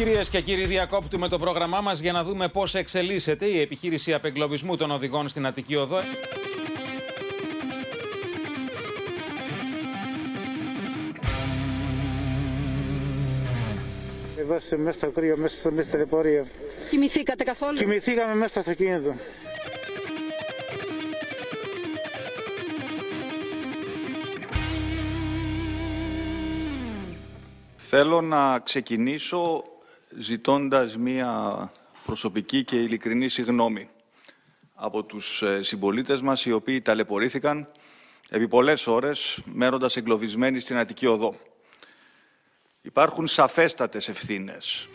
Κυρίες και κύριοι, διακόπτουμε το πρόγραμμά μας για να δούμε πώς εξελίσσεται η επιχείρηση απεγκλωβισμού των οδηγών στην Αττική Οδό. Εδώ είμαστε μέσα στο κρύο, μέσα στο μέσα λεωφορείο. Κοιμηθήκατε καθόλου; Κοιμηθήκαμε μέσα στο αυτοκίνητο. Θέλω να ξεκινήσω ζητώντας μία προσωπική και ειλικρινή συγνώμη από τους ε, συμπολίτες μας οι οποίοι ταλαιπωρήθηκαν επί πολλές ώρες μένοντας εγκλωβισμένοι στην Αττική Οδό. Υπάρχουν σαφέστατες ευθύνες.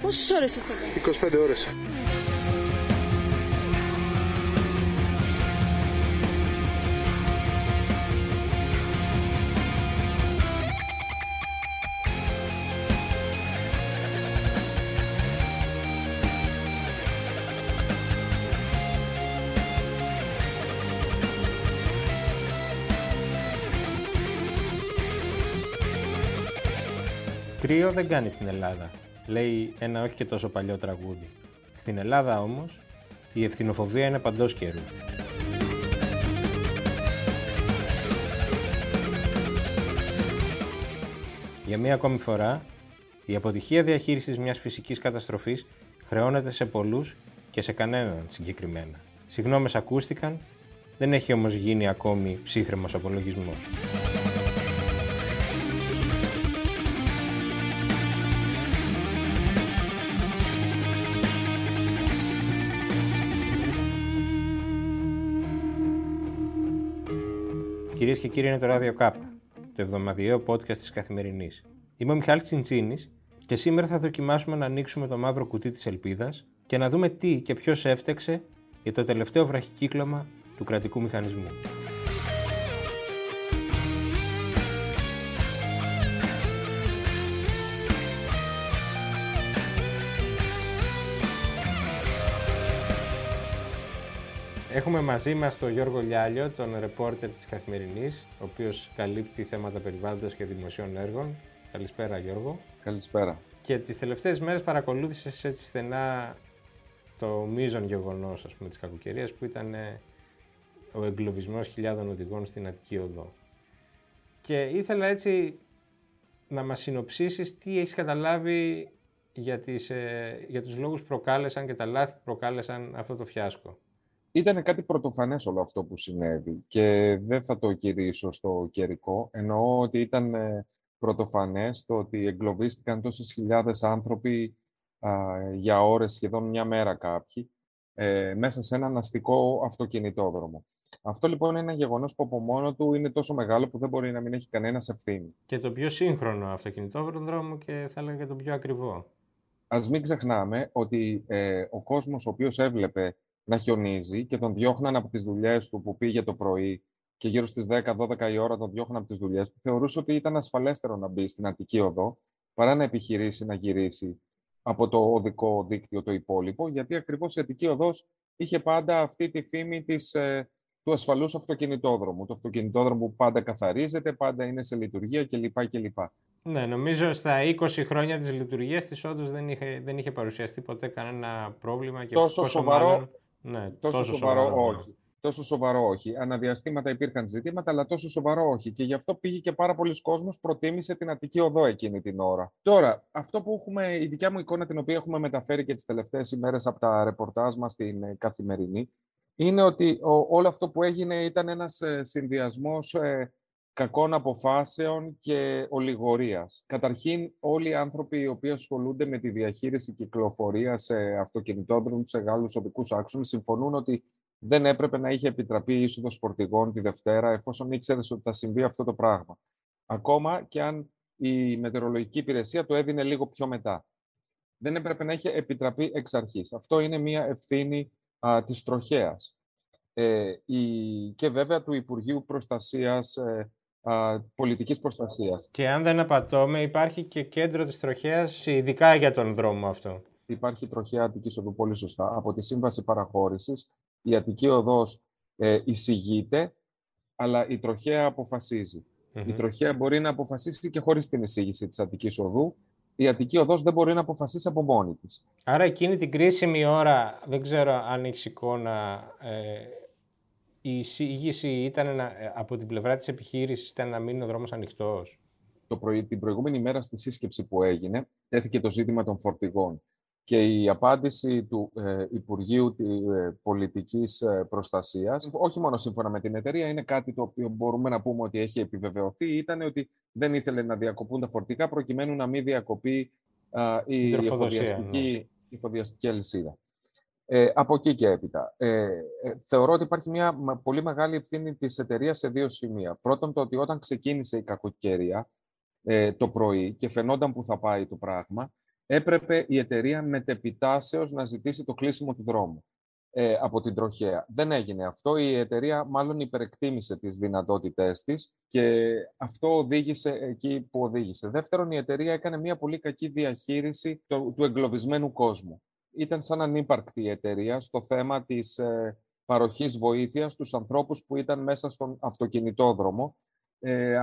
Πόσες ώρες είστε εδώ; 25 ώρες. Κρύο δεν κάνει στην Ελλάδα, λέει ένα όχι και τόσο παλιό τραγούδι. Στην Ελλάδα όμως, η ευθυνοφοβία είναι παντός καιρού. Για μία ακόμη φορά, η αποτυχία διαχείρισης μιας φυσικής καταστροφής χρεώνεται σε πολλούς και σε κανέναν συγκεκριμένα. Συγγνώμες ακούστηκαν, δεν έχει όμως γίνει ακόμη ψύχρεμος απολογισμός. Κυρίες και κύριοι, είναι το Ράδιο Κάπα, το εβδομαδιαίο podcast της Καθημερινής. Είμαι ο Μιχάλης Τσιντσίνης και σήμερα θα δοκιμάσουμε να ανοίξουμε το μαύρο κουτί της ελπίδας και να δούμε τι και ποιος έφτεξε για το τελευταίο βραχικύκλωμα του κρατικού μηχανισμού. Έχουμε μαζί μας τον Γιώργο Λιάλιο, τον ρεπόρτερ της Καθημερινής, ο οποίος καλύπτει θέματα περιβάλλοντος και δημοσίων έργων. Καλησπέρα Γιώργο. Καλησπέρα. Και τις τελευταίες μέρες παρακολούθησες έτσι στενά το μείζον γεγονός ας πούμε, της κακοκαιρίας που ήταν ε, ο εγκλωβισμός χιλιάδων οδηγών στην Αττική Οδό. Και ήθελα έτσι να μας συνοψίσεις τι έχεις καταλάβει για, τις, ε, για τους λόγους που προκάλεσαν και τα λάθη που προκάλεσαν αυτό το φιάσκο. Ήταν κάτι πρωτοφανές όλο αυτό που συνέβη και δεν θα το κηρύσω στο καιρικό. Εννοώ ότι ήταν ε, πρωτοφανές το ότι εγκλωβίστηκαν τόσες χιλιάδες άνθρωποι για ώρες, σχεδόν μια μέρα κάποιοι, ε, μέσα σε έναν αστικό αυτοκινητόδρομο. Αυτό λοιπόν είναι ένα γεγονός που από μόνο του είναι τόσο μεγάλο που δεν μπορεί να μην έχει κανένας ευθύνη. Και το πιο σύγχρονο αυτοκινητόδρομο και θα έλεγα και το πιο ακριβό. Α μην ξεχνάμε ότι ε, ο κόσμος ο οποίος έβλεπε να χιονίζει και τον διώχναν από τις δουλειές του που πήγε το πρωί και γύρω στις 10-12 η ώρα τον διώχναν από τις δουλειές του, θεωρούσε ότι ήταν ασφαλέστερο να μπει στην Αττική Οδό παρά να επιχειρήσει να γυρίσει από το οδικό δίκτυο το υπόλοιπο, γιατί ακριβώς η Αττική Οδός είχε πάντα αυτή τη φήμη της, ε, του ασφαλούς αυτοκινητόδρομου. Το αυτοκινητόδρομο που πάντα καθαρίζεται, πάντα είναι σε λειτουργία κλπ. κλπ. Ναι, νομίζω στα 20 χρόνια της λειτουργίας της όντως δεν είχε, δεν είχε παρουσιαστεί ποτέ κανένα πρόβλημα. Και τόσο σοβαρό, μάλλον ναι, τόσο, τόσο σοβαρό, σοβαρό όχι. Τόσο σοβαρό όχι. Αναδιαστήματα υπήρχαν ζητήματα, αλλά τόσο σοβαρό όχι. Και γι' αυτό πήγε και πάρα πολλοί κόσμος προτίμησε την Αττική Οδό εκείνη την ώρα. Τώρα, αυτό που έχουμε, η δικιά μου εικόνα την οποία έχουμε μεταφέρει και τις τελευταίες ημέρες από τα ρεπορτάζ μας στην ε, καθημερινή, είναι ότι όλο αυτό που έγινε ήταν ένας ε, συνδυασμός ε, κακών αποφάσεων και ολιγορίας. Καταρχήν, όλοι οι άνθρωποι οι οποίοι ασχολούνται με τη διαχείριση κυκλοφορίας σε αυτοκινητόδρομους, σε Γάλλους οδικούς άξονες, συμφωνούν ότι δεν έπρεπε να είχε επιτραπεί η είσοδος φορτηγών τη Δευτέρα, εφόσον ήξερες ότι θα συμβεί αυτό το πράγμα. Ακόμα και αν η μετεωρολογική υπηρεσία το έδινε λίγο πιο μετά. Δεν έπρεπε να είχε επιτραπεί εξ αρχής. Αυτό είναι μια ευθύνη α, της τροχέας. Ε, η, και βέβαια του Υπουργείου Προστασίας ε, πολιτικής προστασίας. Και αν δεν απατώμε, υπάρχει και κέντρο της τροχέας ειδικά για τον δρόμο αυτό. Υπάρχει τροχέα Αττικής Οδού, πολύ σωστά. Από τη Σύμβαση Παραχώρησης, η Αττική Οδός ε, εισηγείται αλλά η τροχέα αποφασίζει. Η τροχέα μπορεί να αποφασίσει και χωρίς την εισήγηση της Αττικής Οδού. Η Αττική Οδός δεν μπορεί να αποφασίσει από μόνη της. Άρα εκείνη την κρίσιμη ώρα, δεν ξέρω αν έχει εικόνα, ε, η εισήγηση ήταν να, ε, από την πλευρά της επιχείρησης ήταν να μείνει ο δρόμος ανοιχτός; Το πρωί, την προηγούμενη μέρα στη σύσκεψη που έγινε, τέθηκε το ζήτημα των φορτηγών. Και η απάντηση του ε, Υπουργείου ε, Πολιτικής ε, Προστασίας, όχι μόνο σύμφωνα με την εταιρεία, είναι κάτι το οποίο μπορούμε να πούμε ότι έχει επιβεβαιωθεί, ήταν ότι δεν ήθελε να διακοπούν τα φορτικά προκειμένου να μην διακοπεί η, εφοδιαστική, ναι. αλυσίδα. Ε, από εκεί και έπειτα. Ε, ε, θεωρώ ότι υπάρχει μια πολύ μεγάλη ευθύνη της εταιρείας σε δύο σημεία. Πρώτον, το ότι όταν ξεκίνησε η κακοκαιρία ε, το πρωί και φαινόταν που θα πάει το πράγμα, έπρεπε η εταιρεία μετεπιτάσεως να ζητήσει το κλείσιμο του δρόμου ε, από την τροχέα. Δεν έγινε αυτό. Η εταιρεία μάλλον υπερεκτίμησε τις δυνατότητές της και αυτό οδήγησε εκεί που οδήγησε. Δεύτερον, η εταιρεία έκανε μια πολύ κακή διαχείριση του, του εγκλωβισμένου κόσμου. Ήταν σαν ανύπαρκτη η εταιρεία στο θέμα της ε, παροχής βοήθειας στους ανθρώπους που ήταν μέσα στον αυτοκινητόδρομο. Ε,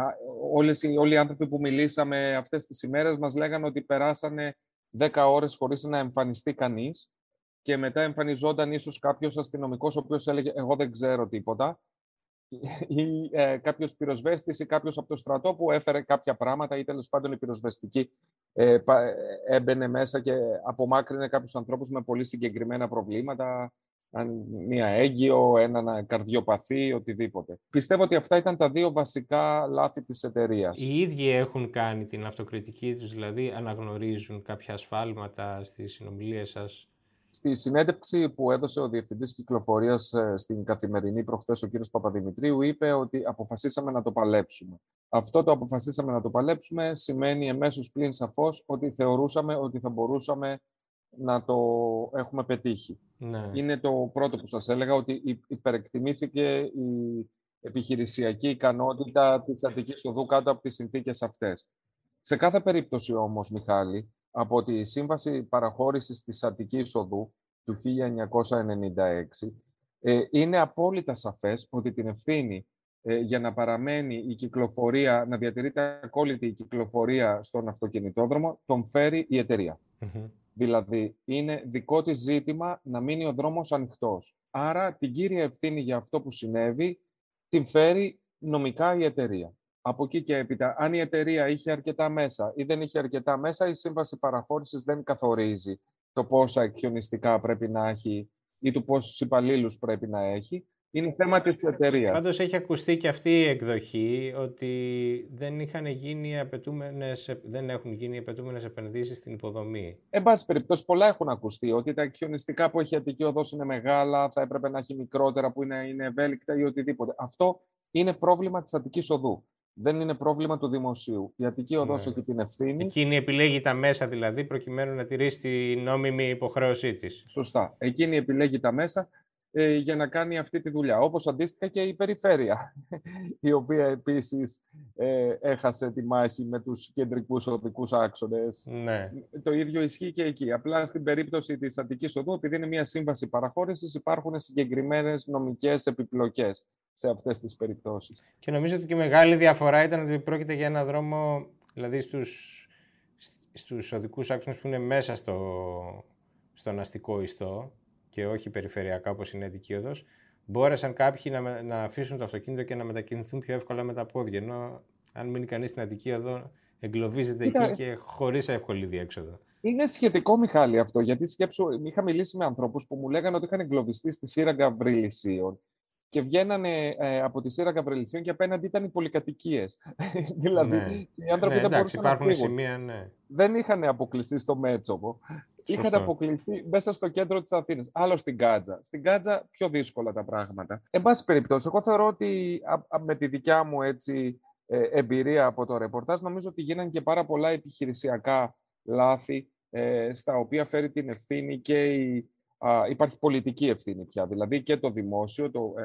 όλες, όλοι οι άνθρωποι που μιλήσαμε αυτές τις ημέρες μας λέγανε ότι περάσανε 10 ώρες χωρίς να εμφανιστεί κανείς και μετά εμφανιζόταν ίσως κάποιος αστυνομικός ο οποίος έλεγε «εγώ δεν ξέρω τίποτα» ή ε, κάποιος πυροσβέστης ή κάποιος από το στρατό που έφερε κάποια πράγματα ή τέλος πάντων η πυροσβεστική ε, ε, έμπαινε μέσα και απομάκρυνε κάποιους ανθρώπους με πολύ συγκεκριμένα προβλήματα μία έγκυο, έναν καρδιοπαθή, οτιδήποτε. Πιστεύω ότι αυτά ήταν τα δύο βασικά λάθη της εταιρείας. Οι ίδιοι έχουν κάνει την αυτοκριτική τους, δηλαδή αναγνωρίζουν κάποια ασφάλματα στις συνομιλίες σας; Στη συνέντευξη που έδωσε ο Διευθυντής Κυκλοφορίας ε, στην Καθημερινή προχθές, ο κ. Παπαδημητρίου, είπε ότι αποφασίσαμε να το παλέψουμε. Αυτό το αποφασίσαμε να το παλέψουμε σημαίνει εμέσως πλην σαφώς ότι θεωρούσαμε ότι θα μπορούσαμε να το έχουμε πετύχει. Ναι. Είναι το πρώτο που σας έλεγα, ότι υπερεκτιμήθηκε η επιχειρησιακή ικανότητα της Αττικής Οδού κάτω από τις συνθήκες αυτές. Σε κάθε περίπτωση όμως, Μιχάλη, από τη Σύμβαση Παραχώρησης της Αττικής Οδού του 1996, ε, είναι απόλυτα σαφές ότι την ευθύνη ε, για να παραμένει η κυκλοφορία, να διατηρείται ακόλυτη η κυκλοφορία στον αυτοκινητόδρομο, τον φέρει η εταιρεια Δηλαδή, είναι δικό της ζήτημα να μείνει ο δρόμος ανοιχτός. Άρα, την κύρια ευθύνη για αυτό που συνέβη την φέρει νομικά η εταιρεία. Από εκεί και έπειτα, αν η εταιρεία είχε αρκετά μέσα ή δεν είχε αρκετά μέσα, η σύμβαση παραχώρησης δεν καθορίζει το πόσα εκχιονιστικά πρέπει να έχει ή του πόσους υπαλλήλους πρέπει να έχει. Είναι θέμα της εταιρείας. Πάντως έχει ακουστεί και αυτή η εκδοχή ότι δεν, είχαν γίνει απαιτούμενες, δεν έχουν γίνει απαιτούμενες επενδύσεις στην υποδομή. Εν πάση περιπτώσει, πολλά έχουν ακουστεί. Ότι τα χιονιστικά που έχει η Αττική Οδό είναι μεγάλα, θα έπρεπε να έχει μικρότερα που είναι, είναι ευέλικτα ή οτιδήποτε. Αυτό είναι πρόβλημα της Αττικής Οδού. Δεν είναι πρόβλημα του δημοσίου. Η Αττική Οδό ναι. έχει την ευθύνη. Εκείνη επιλέγει τα μέσα δηλαδή προκειμένου να τηρήσει την νόμιμη υποχρέωσή της. Σωστά. Εκείνη επιλέγει τα μέσα ε, για να κάνει αυτή τη δουλειά. Όπως αντίστοιχα και η περιφέρεια, η οποία επίσης ε, έχασε τη μάχη με τους κεντρικούς οδικούς άξονες. Ναι. Το ίδιο ισχύει και εκεί. Απλά στην περίπτωση της Αττικής Οδού, επειδή είναι μια σύμβαση παραχώρησης, υπάρχουν συγκεκριμένες νομικές επιπλοκές σε αυτές τις περιπτώσεις. Και νομίζω ότι και η μεγάλη διαφορά ήταν ότι πρόκειται για ένα δρόμο, δηλαδή στους, στους οδικούς άξονες που είναι μέσα στο, στον αστικό ιστό, και όχι περιφερειακά όπως είναι η Δικίωδος, μπόρεσαν κάποιοι να, να αφήσουν το αυτοκίνητο και να μετακινηθούν πιο εύκολα με τα πόδια. Ενώ αν μείνει κανείς στην Αττική εδώ, εγκλωβίζεται εκεί και χωρίς εύκολη διέξοδο. Είναι σχετικό, Μιχάλη, αυτό. Γιατί σκέψω, είχα μιλήσει με ανθρώπους που μου λέγανε ότι είχαν εγκλωβιστεί στη σύραγγα Βρυλισίων και βγαίνανε ε, από τη σύραγγα Βρυλισίων και απέναντι ήταν οι πολυκατοικίες. δηλαδή, ναι. οι άνθρωποι ναι, δεν εντάξει, μπορούσαν να φύγουν. Σημεία, ναι. Δεν είχαν αποκλειστεί στο Μέτσοβο είχαν αποκλειστεί μέσα στο κέντρο της Αθήνας. Άλλο στην Κάτζα. Στην Κάτζα πιο δύσκολα τα πράγματα. Εν πάση περιπτώσει, εγώ θεωρώ ότι με τη δικιά μου έτσι, ε, εμπειρία από το ρεπορτάζ, νομίζω ότι γίνανε και πάρα πολλά επιχειρησιακά λάθη, ε, στα οποία φέρει την ευθύνη και η, υπάρχει πολιτική ευθύνη πια. Δηλαδή και το δημόσιο, το ε,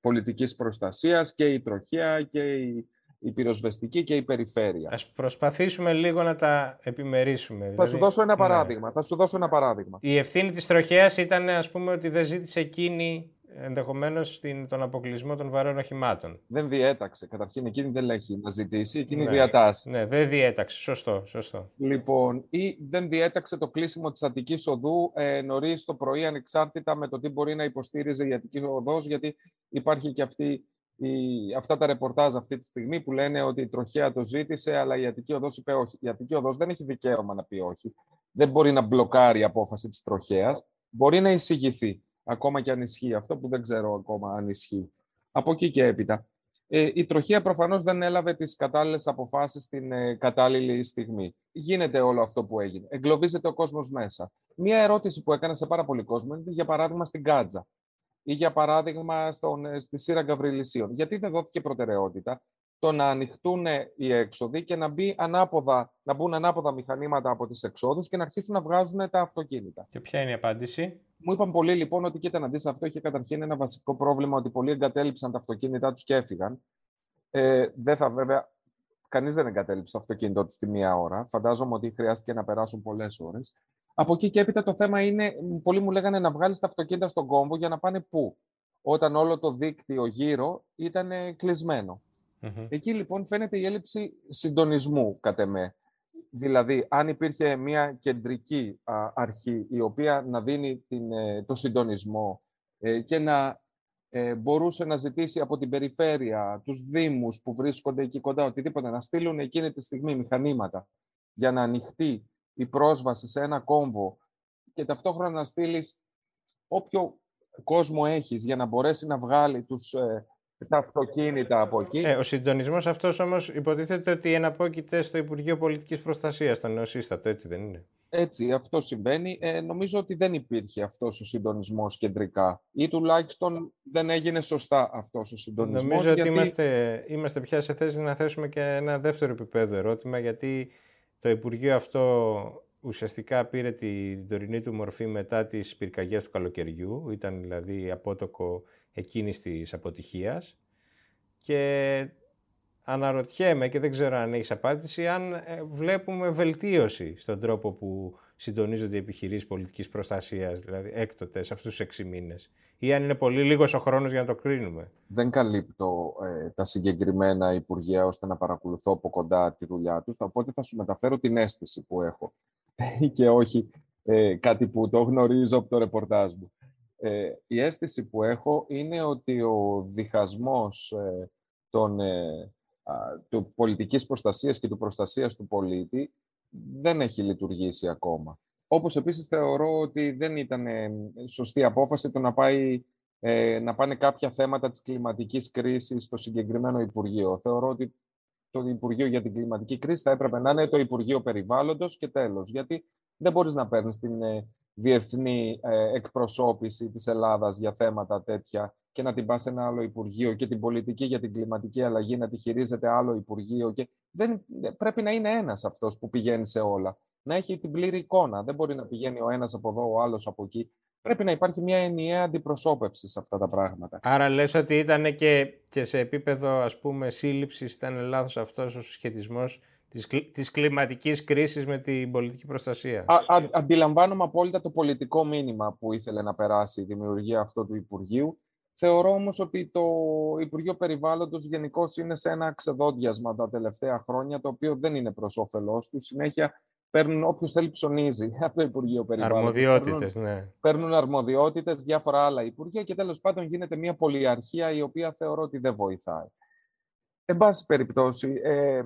πολιτικής προστασίας και η τροχέα και η η πυροσβεστική και η περιφέρεια. Ας προσπαθήσουμε λίγο να τα επιμερίσουμε. Θα δηλαδή... σου δώσω ένα ναι. παράδειγμα. Θα σου δώσω ένα παράδειγμα. Η ευθύνη της τροχέας ήταν ας πούμε ότι δεν ζήτησε εκείνη ενδεχομένως τον αποκλεισμό των βαρών οχημάτων. Δεν διέταξε. Καταρχήν, εκείνη δεν έχει να ζητήσει, εκείνη ναι. διατάσσει. Ναι, δεν διέταξε. Σωστό, σωστό. Λοιπόν, ή δεν διέταξε το κλείσιμο της Αττικής Οδού ε, νωρίς το πρωί, ανεξάρτητα με το τι μπορεί να υποστήριζε η Αττική Οδός, γιατί υπάρχει και αυτή η, αυτά τα ρεπορτάζ αυτή τη στιγμή που λένε ότι η τροχέα το ζήτησε, αλλά η Αττική Οδός είπε όχι. Η Αττική Οδός δεν έχει δικαίωμα να πει όχι. Δεν μπορεί να μπλοκάρει η απόφαση της τροχέας. Μπορεί να εισηγηθεί, ακόμα και αν ισχύει αυτό που δεν ξέρω ακόμα αν ισχύει. Από εκεί και έπειτα. Ε, η τροχέα προφανώς δεν έλαβε τις κατάλληλες αποφάσεις στην ε, κατάλληλη στιγμή. Γίνεται όλο αυτό που έγινε. Εγκλωβίζεται ο κόσμος μέσα. Μία ερώτηση που έκανε σε πάρα πολύ κόσμο είναι για παράδειγμα στην Κάτζα ή για παράδειγμα στον, ε, στη σειρά Γαβριλισίων. Γιατί δεν δόθηκε προτεραιότητα το να ανοιχτούν οι έξοδοι και να, μπει ανάποδα, να μπουν ανάποδα μηχανήματα από τις εξόδους και να αρχίσουν να βγάζουν τα αυτοκίνητα. Και ποια είναι η απάντηση; Μου είπαν πολλοί λοιπόν ότι κοίτα να δεις αυτό είχε καταρχήν ένα βασικό πρόβλημα ότι πολλοί εγκατέλειψαν τα αυτοκίνητά τους και έφυγαν. Ε, δεν θα βέβαια, κανείς δεν εγκατέλειψε το αυτοκίνητό του στη μία ώρα. Φαντάζομαι ότι χρειάστηκε να περάσουν πολλές ώρες. Από εκεί και έπειτα το θέμα είναι, πολλοί μου λέγανε να βγάλεις τα αυτοκίνητα στον κόμβο για να πάνε πού, όταν όλο το δίκτυο γύρω ήταν Εκεί λοιπόν φαίνεται η έλλειψη συντονισμού, κατ' εμέ. Δηλαδή, αν υπήρχε μια κεντρική αρχή η οποία να δίνει την, ε, το συντονισμό ε, και να ε, μπορούσε να ζητήσει από την περιφέρεια, τους δήμους που βρίσκονται εκεί κοντά, οτιδήποτε, να στείλουν εκείνη τη στιγμή μηχανήματα για να ανοιχτεί η πρόσβαση σε ένα κόμβο και ταυτόχρονα να στείλεις όποιο κόσμο έχεις για να μπορέσει να βγάλει τους, ε, τα αυτοκίνητα από εκεί. Ε, ο συντονισμός αυτός όμως υποτίθεται ότι εναπόκειται στο Υπουργείο Πολιτικής Προστασίας, το νεοσύστατο, έτσι δεν είναι; Έτσι, αυτό συμβαίνει. Ε, νομίζω ότι δεν υπήρχε αυτός ο συντονισμός κεντρικά ή τουλάχιστον δεν έγινε σωστά αυτός ο συντονισμός. Νομίζω ότι είμαστε, είμαστε πια σε θέση να θέσουμε και ένα δεύτερο επίπεδο ερώτημα γιατί το Υπουργείο αυτό ουσιαστικά πήρε την τωρινή του μορφή μετά τις πυρκαγιές του καλοκαιριού, ήταν δηλαδή απότοκο εκείνης της αποτυχίας. Και αναρωτιέμαι και δεν ξέρω αν έχεις απάντηση αν ε, βλέπουμε βελτίωση στον τρόπο που συντονίζονται οι επιχειρήσεις πολιτικής προστασίας, δηλαδή έκτοτες σε αυτούς τους έξι μήνες ή αν είναι πολύ λίγος ο χρόνος για να το κρίνουμε. Δεν καλύπτω ε, τα συγκεκριμένα υπουργεία ώστε να παρακολουθώ από κοντά τη δουλειά τους, οπότε θα σου μεταφέρω την αίσθηση που έχω και όχι ε, κάτι που το γνωρίζω από το ρεπορτάζ μου. Ε, η αίσθηση που έχω είναι ότι ο διχασμός ε, των, ε, του πολιτικής προστασίας και του προστασίας του πολίτη δεν έχει λειτουργήσει ακόμα. Όπως επίσης θεωρώ ότι δεν ήταν ε, σωστή απόφαση το να, πάει, ε, να πάνε κάποια θέματα της κλιματικής κρίσης στο συγκεκριμένο Υπουργείο. Θεωρώ ότι το Υπουργείο για την Κλιματική Κρίση θα έπρεπε να είναι το Υπουργείο Περιβάλλοντος και τέλος. Γιατί δεν μπορείς να παίρνεις την ε, διεθνή εκπροσώπηση της Ελλάδας για θέματα τέτοια και να την πας σε ένα άλλο Υπουργείο και την πολιτική για την κλιματική αλλαγή να τη χειρίζεται άλλο Υπουργείο. Και δεν, πρέπει να είναι ένας αυτός που πηγαίνει σε όλα να έχει την πλήρη εικόνα. Δεν μπορεί να πηγαίνει ο ένας από εδώ, ο άλλος από εκεί. Πρέπει να υπάρχει μια ενιαία αντιπροσώπευση σε αυτά τα πράγματα. Άρα λες ότι ήταν και, και σε επίπεδο ας πούμε σύλληψης ήταν λάθος αυτός ο συσχετισμός της, της κλιματικής κρίσης με την πολιτική προστασία; Α, α, αντιλαμβάνομαι απόλυτα το πολιτικό μήνυμα που ήθελε να περάσει η δημιουργία αυτού του Υπουργείου. Θεωρώ όμως ότι το Υπουργείο Περιβάλλοντος γενικώς είναι σε ένα ξεδόντιασμα τα τελευταία χρόνια, το οποίο δεν είναι προς όφελός του. Συνέχεια παίρνουν όποιος θέλει ψωνίζει από το Υπουργείο Περιβάλλοντος. Αρμοδιότητες, ναι. Παίρνουν αρμοδιότητες, διάφορα άλλα υπουργεία και τέλος πάντων γίνεται μια πολυαρχία η οποία θεωρώ ότι δεν βοηθάει. Εν πάση περιπτώσει, ε,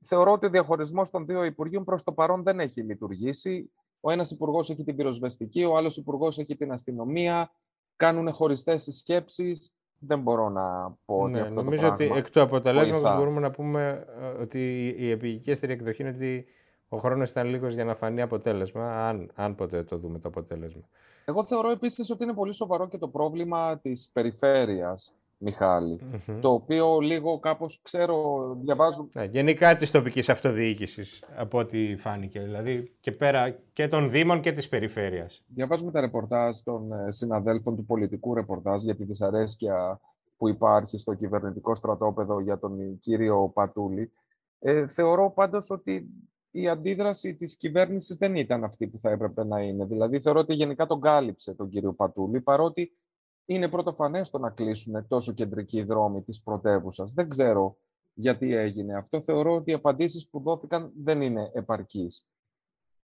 θεωρώ ότι ο διαχωρισμός των δύο Υπουργείων προς το παρόν δεν έχει λειτουργήσει. Ο ένας Υπουργός έχει την πυροσβεστική, ο άλλος Υπουργός έχει την αστυνομία. Κάνουν χωριστές συσκέψει. Δεν μπορώ να πω ότι ναι, αυτό Νομίζω το ότι εκ του αποτελέσματος μπορούμε να πούμε ε, ότι η επικέστερη εκδοχή είναι ότι ο χρόνος ήταν λίγος για να φανεί αποτέλεσμα, αν, αν ποτέ το δούμε το αποτέλεσμα. Εγώ θεωρώ επίσης ότι είναι πολύ σοβαρό και το πρόβλημα της περιφέρειας, Μιχάλη. Το οποίο λίγο κάπως ξέρω, διαβάζω. Ναι, γενικά της τοπικής αυτοδιοίκησης, από ό,τι φάνηκε. Δηλαδή και πέρα και των Δήμων και της περιφέρειας. Διαβάζουμε τα ρεπορτάζ των ε, συναδέλφων του πολιτικού ρεπορτάζ για τη δυσαρέσκεια που υπάρχει στο κυβερνητικό στρατόπεδο για τον κύριο Πατούλη. Ε, θεωρώ πάντως ότι η αντίδραση της κυβέρνησης δεν ήταν αυτή που θα έπρεπε να είναι. Δηλαδή, θεωρώ ότι γενικά τον κάλυψε τον κύριο Πατούλη, παρότι είναι πρωτοφανές το να κλείσουν τόσο κεντρικοί δρόμοι της πρωτεύουσας. Δεν ξέρω γιατί έγινε αυτό. Θεωρώ ότι οι απαντήσεις που δόθηκαν δεν είναι επαρκείς.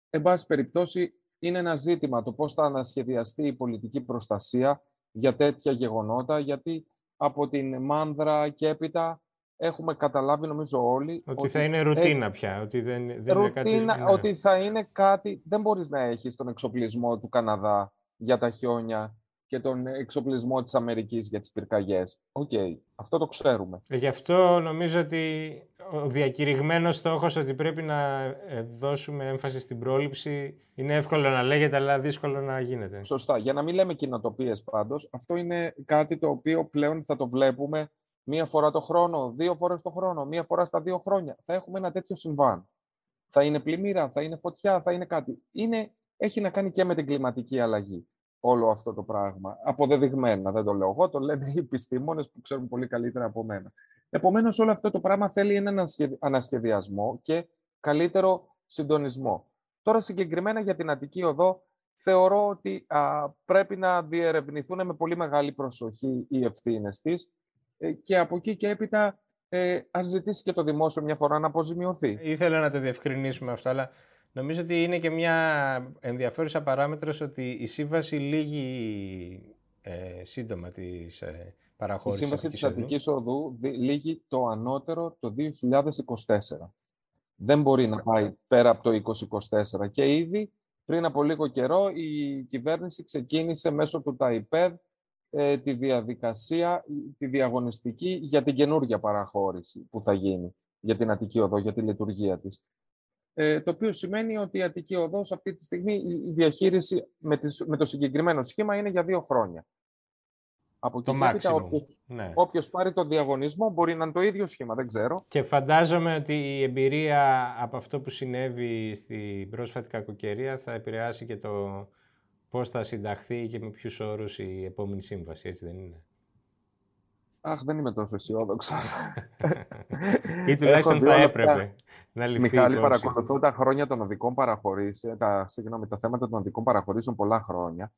Εν πάση περιπτώσει, είναι ένα ζήτημα το πώς θα ανασχεδιαστεί η πολιτική προστασία για τέτοια γεγονότα, γιατί από την Μάνδρα και έπειτα έχουμε καταλάβει νομίζω όλοι... Ότι, θα είναι ρουτίνα πια, ότι δεν, δεν ρουτίνα, είναι κάτι... Ναι. Ότι θα είναι κάτι... Δεν μπορείς να έχεις τον εξοπλισμό του Καναδά για τα χιόνια και τον εξοπλισμό της Αμερικής για τις πυρκαγιές. Οκ, αυτό το ξέρουμε. Ε, γι' αυτό νομίζω ότι ο διακηρυγμένος στόχος ότι πρέπει να ε, δώσουμε έμφαση στην πρόληψη είναι εύκολο να λέγεται, αλλά δύσκολο να γίνεται. Σωστά. Για να μην λέμε κοινοτοπίες πάντως, αυτό είναι κάτι το οποίο πλέον θα το βλέπουμε μία φορά το χρόνο, δύο φορές το χρόνο, μία φορά στα δύο χρόνια. Θα έχουμε ένα τέτοιο συμβάν. Θα είναι πλημμύρα, θα είναι φωτιά, θα είναι κάτι. Είναι, έχει να κάνει και με την κλιματική αλλαγή όλο αυτό το πράγμα. Αποδεδειγμένα, δεν το λέω εγώ, το λένε οι επιστήμονες που ξέρουν πολύ καλύτερα από μένα. Επομένως, όλο αυτό το πράγμα θέλει έναν ανασχεδιασμό και καλύτερο συντονισμό. Τώρα, συγκεκριμένα για την Αττική Οδό, θεωρώ ότι πρέπει να διερευνηθούν με πολύ μεγάλη προσοχή οι ευθύνες της ε, και από εκεί και έπειτα ε, ας ζητήσει και το δημόσιο μια φορά να αποζημιωθεί. Ήθελα να το διευκρινίσουμε αυτό, αλλά νομίζω ότι είναι και μια ενδιαφέρουσα παράμετρος ότι η σύμβαση λύγει ε, σύντομα της ε, η σύμβαση της Αττικής Οδού λύγει το ανώτερο το 2024. Δεν μπορεί να πάει πέρα από το 2024. Και ήδη πριν από λίγο καιρό η κυβέρνηση ξεκίνησε μέσω του ΤΑΙΠΕΔ ε, τη διαδικασία, τη διαγωνιστική για την καινούργια παραχώρηση που θα γίνει για την Αττική Οδό, για τη λειτουργία της. Ε, το οποίο σημαίνει ότι η Αττική Οδός αυτή τη στιγμή η διαχείριση με, με το συγκεκριμένο σχήμα είναι για δύο χρόνια. Από το maximum. Όποιος, ναι. όποιος πάρει το διαγωνισμό μπορεί να είναι το ίδιο σχήμα, δεν ξέρω. Και φαντάζομαι ότι η εμπειρία από αυτό που συνέβη στην πρόσφατη κακοκαιρία θα επηρεάσει και το πώς θα συνταχθεί και με ποιους όρους η επόμενη σύμβαση, έτσι δεν είναι; Αχ, δεν είμαι τόσο αισιόδοξος. Ή τουλάχιστον θα έπρεπε να ληφθεί Μιχάλη, παρακολουθώ τα χρόνια των οδικών παραχωρήσεων, τα, συγγνώμη, τα θέματα των οδικών παραχωρήσεων πολλά χρόνια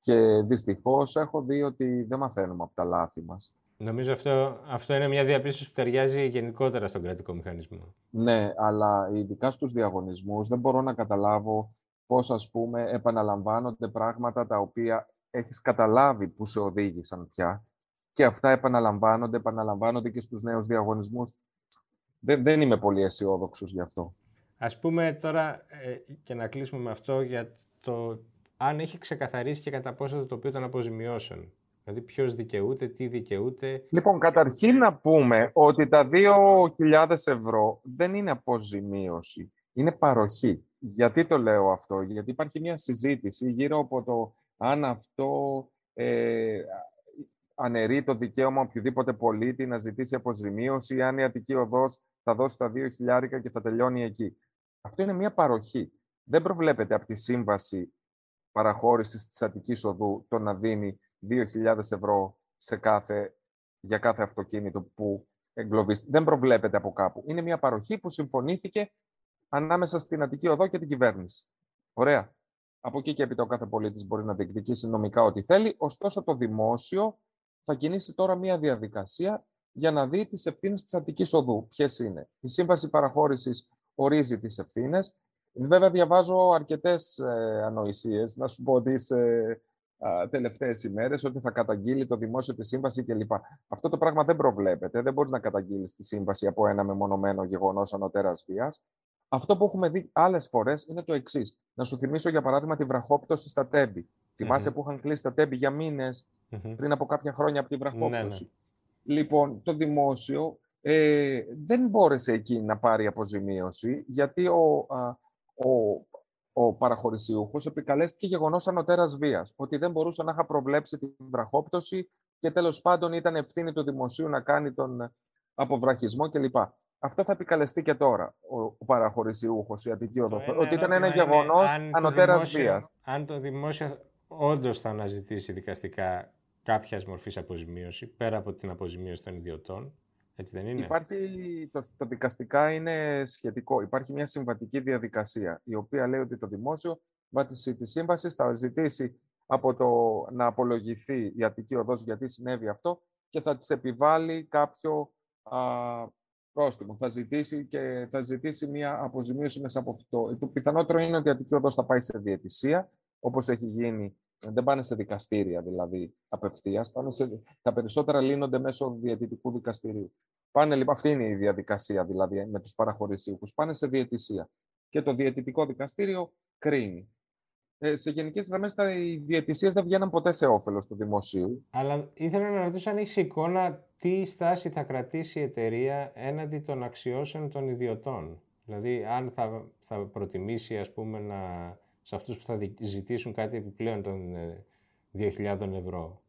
και δυστυχώς έχω δει ότι δεν μαθαίνουμε από τα λάθη μας. Νομίζω αυτό, αυτό είναι μια διαπίστωση που ταιριάζει γενικότερα στον κρατικό μηχανισμό. Ναι, αλλά ειδικά στους διαγωνισμούς δεν μπορώ να καταλάβω πώς, ας πούμε, επαναλαμβάνονται πράγματα τα οποία έχεις καταλάβει που σε οδήγησαν πια και αυτά επαναλαμβάνονται, επαναλαμβάνονται και στους νέους διαγωνισμούς. Δεν, δεν είμαι πολύ αισιόδοξος γι' αυτό. Ας πούμε τώρα, ε, και να κλείσουμε με αυτό, για το αν έχει ξεκαθαρίσει και κατά πόσο το τοπίο των αποζημιώσεων. Δηλαδή ποιος δικαιούται, τι δικαιούται. Λοιπόν, καταρχήν να πούμε ότι τα 2.000 ευρώ δεν είναι αποζημίωση, είναι παροχή. Γιατί το λέω αυτό, Γιατί υπάρχει μια συζήτηση γύρω από το αν αυτό ε, αναιρεί το δικαίωμα οποιοδήποτε πολίτη να ζητήσει αποζημίωση ή αν η Αττική Οδός θα δώσει τα 2.000 και θα τελειώνει εκεί. Αυτό είναι μια παροχή. Δεν προβλέπεται από τη σύμβαση παραχώρησης της Αττικής Οδού το να δίνει 2.000 ευρώ σε κάθε, για κάθε αυτοκίνητο που εγκλωβίστηκε. Δεν προβλέπεται από κάπου. Είναι μια παροχή που συμφωνήθηκε ανάμεσα στην Αττική Οδό και την κυβέρνηση. Ωραία. Από εκεί και έπειτα ο κάθε πολίτης μπορεί να διεκδικήσει νομικά ό,τι θέλει, ωστόσο το δημόσιο θα κινήσει τώρα μια διαδικασία για να δει τις ευθύνες της Αττικής Οδού. Ποιες είναι. Η Σύμβαση Παραχώρησης ορίζει τις ευθύνες. Βέβαια, διαβάζω αρκετές ε, ανοησίες. Να σου πω τις ε, τελευταίες ημέρες ότι θα καταγγείλει το δημόσιο τη σύμβαση κλπ. Αυτό το πράγμα δεν προβλέπεται. Δεν μπορείς να καταγγείλεις τη σύμβαση από ένα μεμονωμένο γεγονός ανωτέρας βίας. Αυτό που έχουμε δει άλλες φορές είναι το εξής. Να σου θυμίσω, για παράδειγμα, τη βραχόπτωση στα τέμπη. Θυμάσαι που είχαν κλείσει τα τέμπη για μήνες πριν από κάποια χρόνια από τη βραχόπτωση. Ναι, ναι. Λοιπόν, το δημόσιο ε, δεν μπόρεσε εκεί να πάρει αποζημίωση, γιατί ο, ο, ο παραχωρησιούχος επικαλέστηκε γεγονός ανωτέρας βίας, ότι δεν μπορούσε να είχα προβλέψει την βραχόπτωση και τέλος πάντων ήταν ευθύνη του δημοσίου να κάνει τον αποβραχισμό κλπ. Αυτό θα επικαλεστεί και τώρα ο, ο παραχωρησιούχος, η Αττική Οδό. Ότι ήταν ένα γεγονός ανωτέρας βίας. Αν το δημόσιο όντως θα αναζητήσει δικαστικά κάποιας μορφής αποζημίωση, πέρα από την αποζημίωση των ιδιωτών, έτσι δεν είναι; Υπάρχει, το, το δικαστικά είναι σχετικό. Υπάρχει μια συμβατική διαδικασία, η οποία λέει ότι το δημόσιο βάσει της σύμβασης θα ζητήσει από το να απολογηθεί η Αττική Οδός γιατί συνέβη αυτό και θα της επιβάλλει κάποιο α, πρόστιμο. Θα ζητήσει, και θα ζητήσει μια αποζημίωση μέσα από αυτό. Το πιθανότερο είναι ότι η Αττική Οδός θα πάει σε διαιτησία, όπως έχει γίνει δεν πάνε σε δικαστήρια δηλαδή απευθείας. Τα περισσότερα λύνονται μέσω διαιτητικού δικαστηρίου. Πάνε, λοιπόν, αυτή είναι η διαδικασία δηλαδή με τους παραχωρησίουχους. Πάνε σε διαιτησία. Και το διαιτητικό δικαστήριο κρίνει. Ε, σε γενικές γραμμές, οι διαιτησίες δεν βγαίναν ποτέ σε όφελος του δημοσίου. Αλλά ήθελα να ρωτήσω αν έχεις εικόνα τι στάση θα κρατήσει η εταιρεία έναντι των αξιώσεων των ιδιωτών. Δηλαδή, αν θα, θα προτιμήσει, ας πούμε, να σε αυτούς που θα ζητήσουν κάτι επιπλέον των 2.000 ε, ευρώ.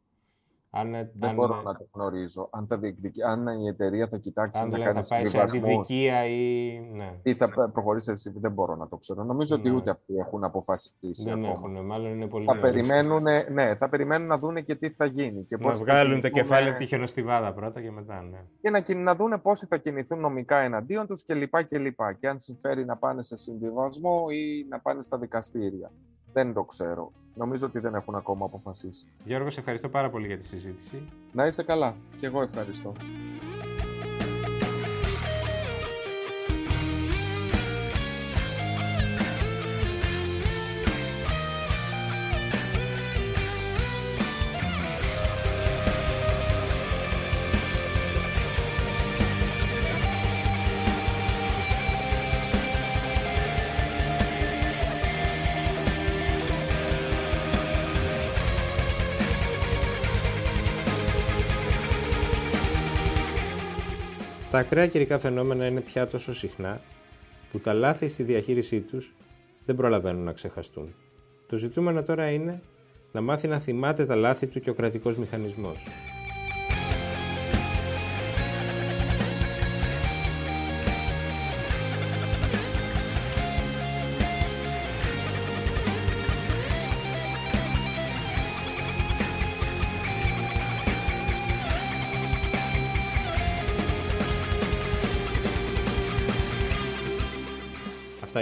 Αν, δεν αν, μπορώ να το γνωρίζω. Αν, θα αν η εταιρεία θα κοιτάξει αν να δηλαδή κάνει θα πάει σε αντιδικία ή... Ναι. ή θα προχωρήσει σε δεν μπορώ να το ξέρω. Νομίζω ναι. ότι ούτε αυτοί έχουν αποφασίσει Δεν ακόμα. έχουν, μάλλον είναι πολύ θα περιμένουν, ναι, θα περιμένουν να δουν και τι θα γίνει. Και να βγάλουν το κεφάλι τη χιονοστιβάδα πρώτα και μετά, ναι. Και να, να δουν πόσοι θα κινηθούν νομικά εναντίον τους κλπ. Και, και, και αν συμφέρει να πάνε σε συμβιβασμό ή να πάνε στα δικαστήρια. Δεν το ξέρω. Νομίζω ότι δεν έχουν ακόμα αποφασίσει. Γιώργος, σε ευχαριστώ πάρα πολύ για τη συζήτηση. Να είσαι καλά. Και εγώ ευχαριστώ. Τα ακραία καιρικά φαινόμενα είναι πια τόσο συχνά που τα λάθη στη διαχείρισή τους δεν προλαβαίνουν να ξεχαστούν. Το ζητούμενο τώρα είναι να μάθει να θυμάται τα λάθη του και ο κρατικός μηχανισμός.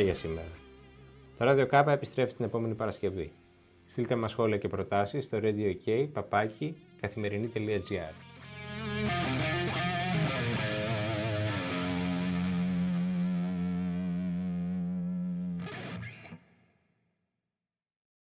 Για σήμερα. Το Radio K επιστρέφει την επόμενη Παρασκευή. Στείλτε μας σχόλια και προτάσεις στο radio.k, παπάκι, καθημερινή.gr.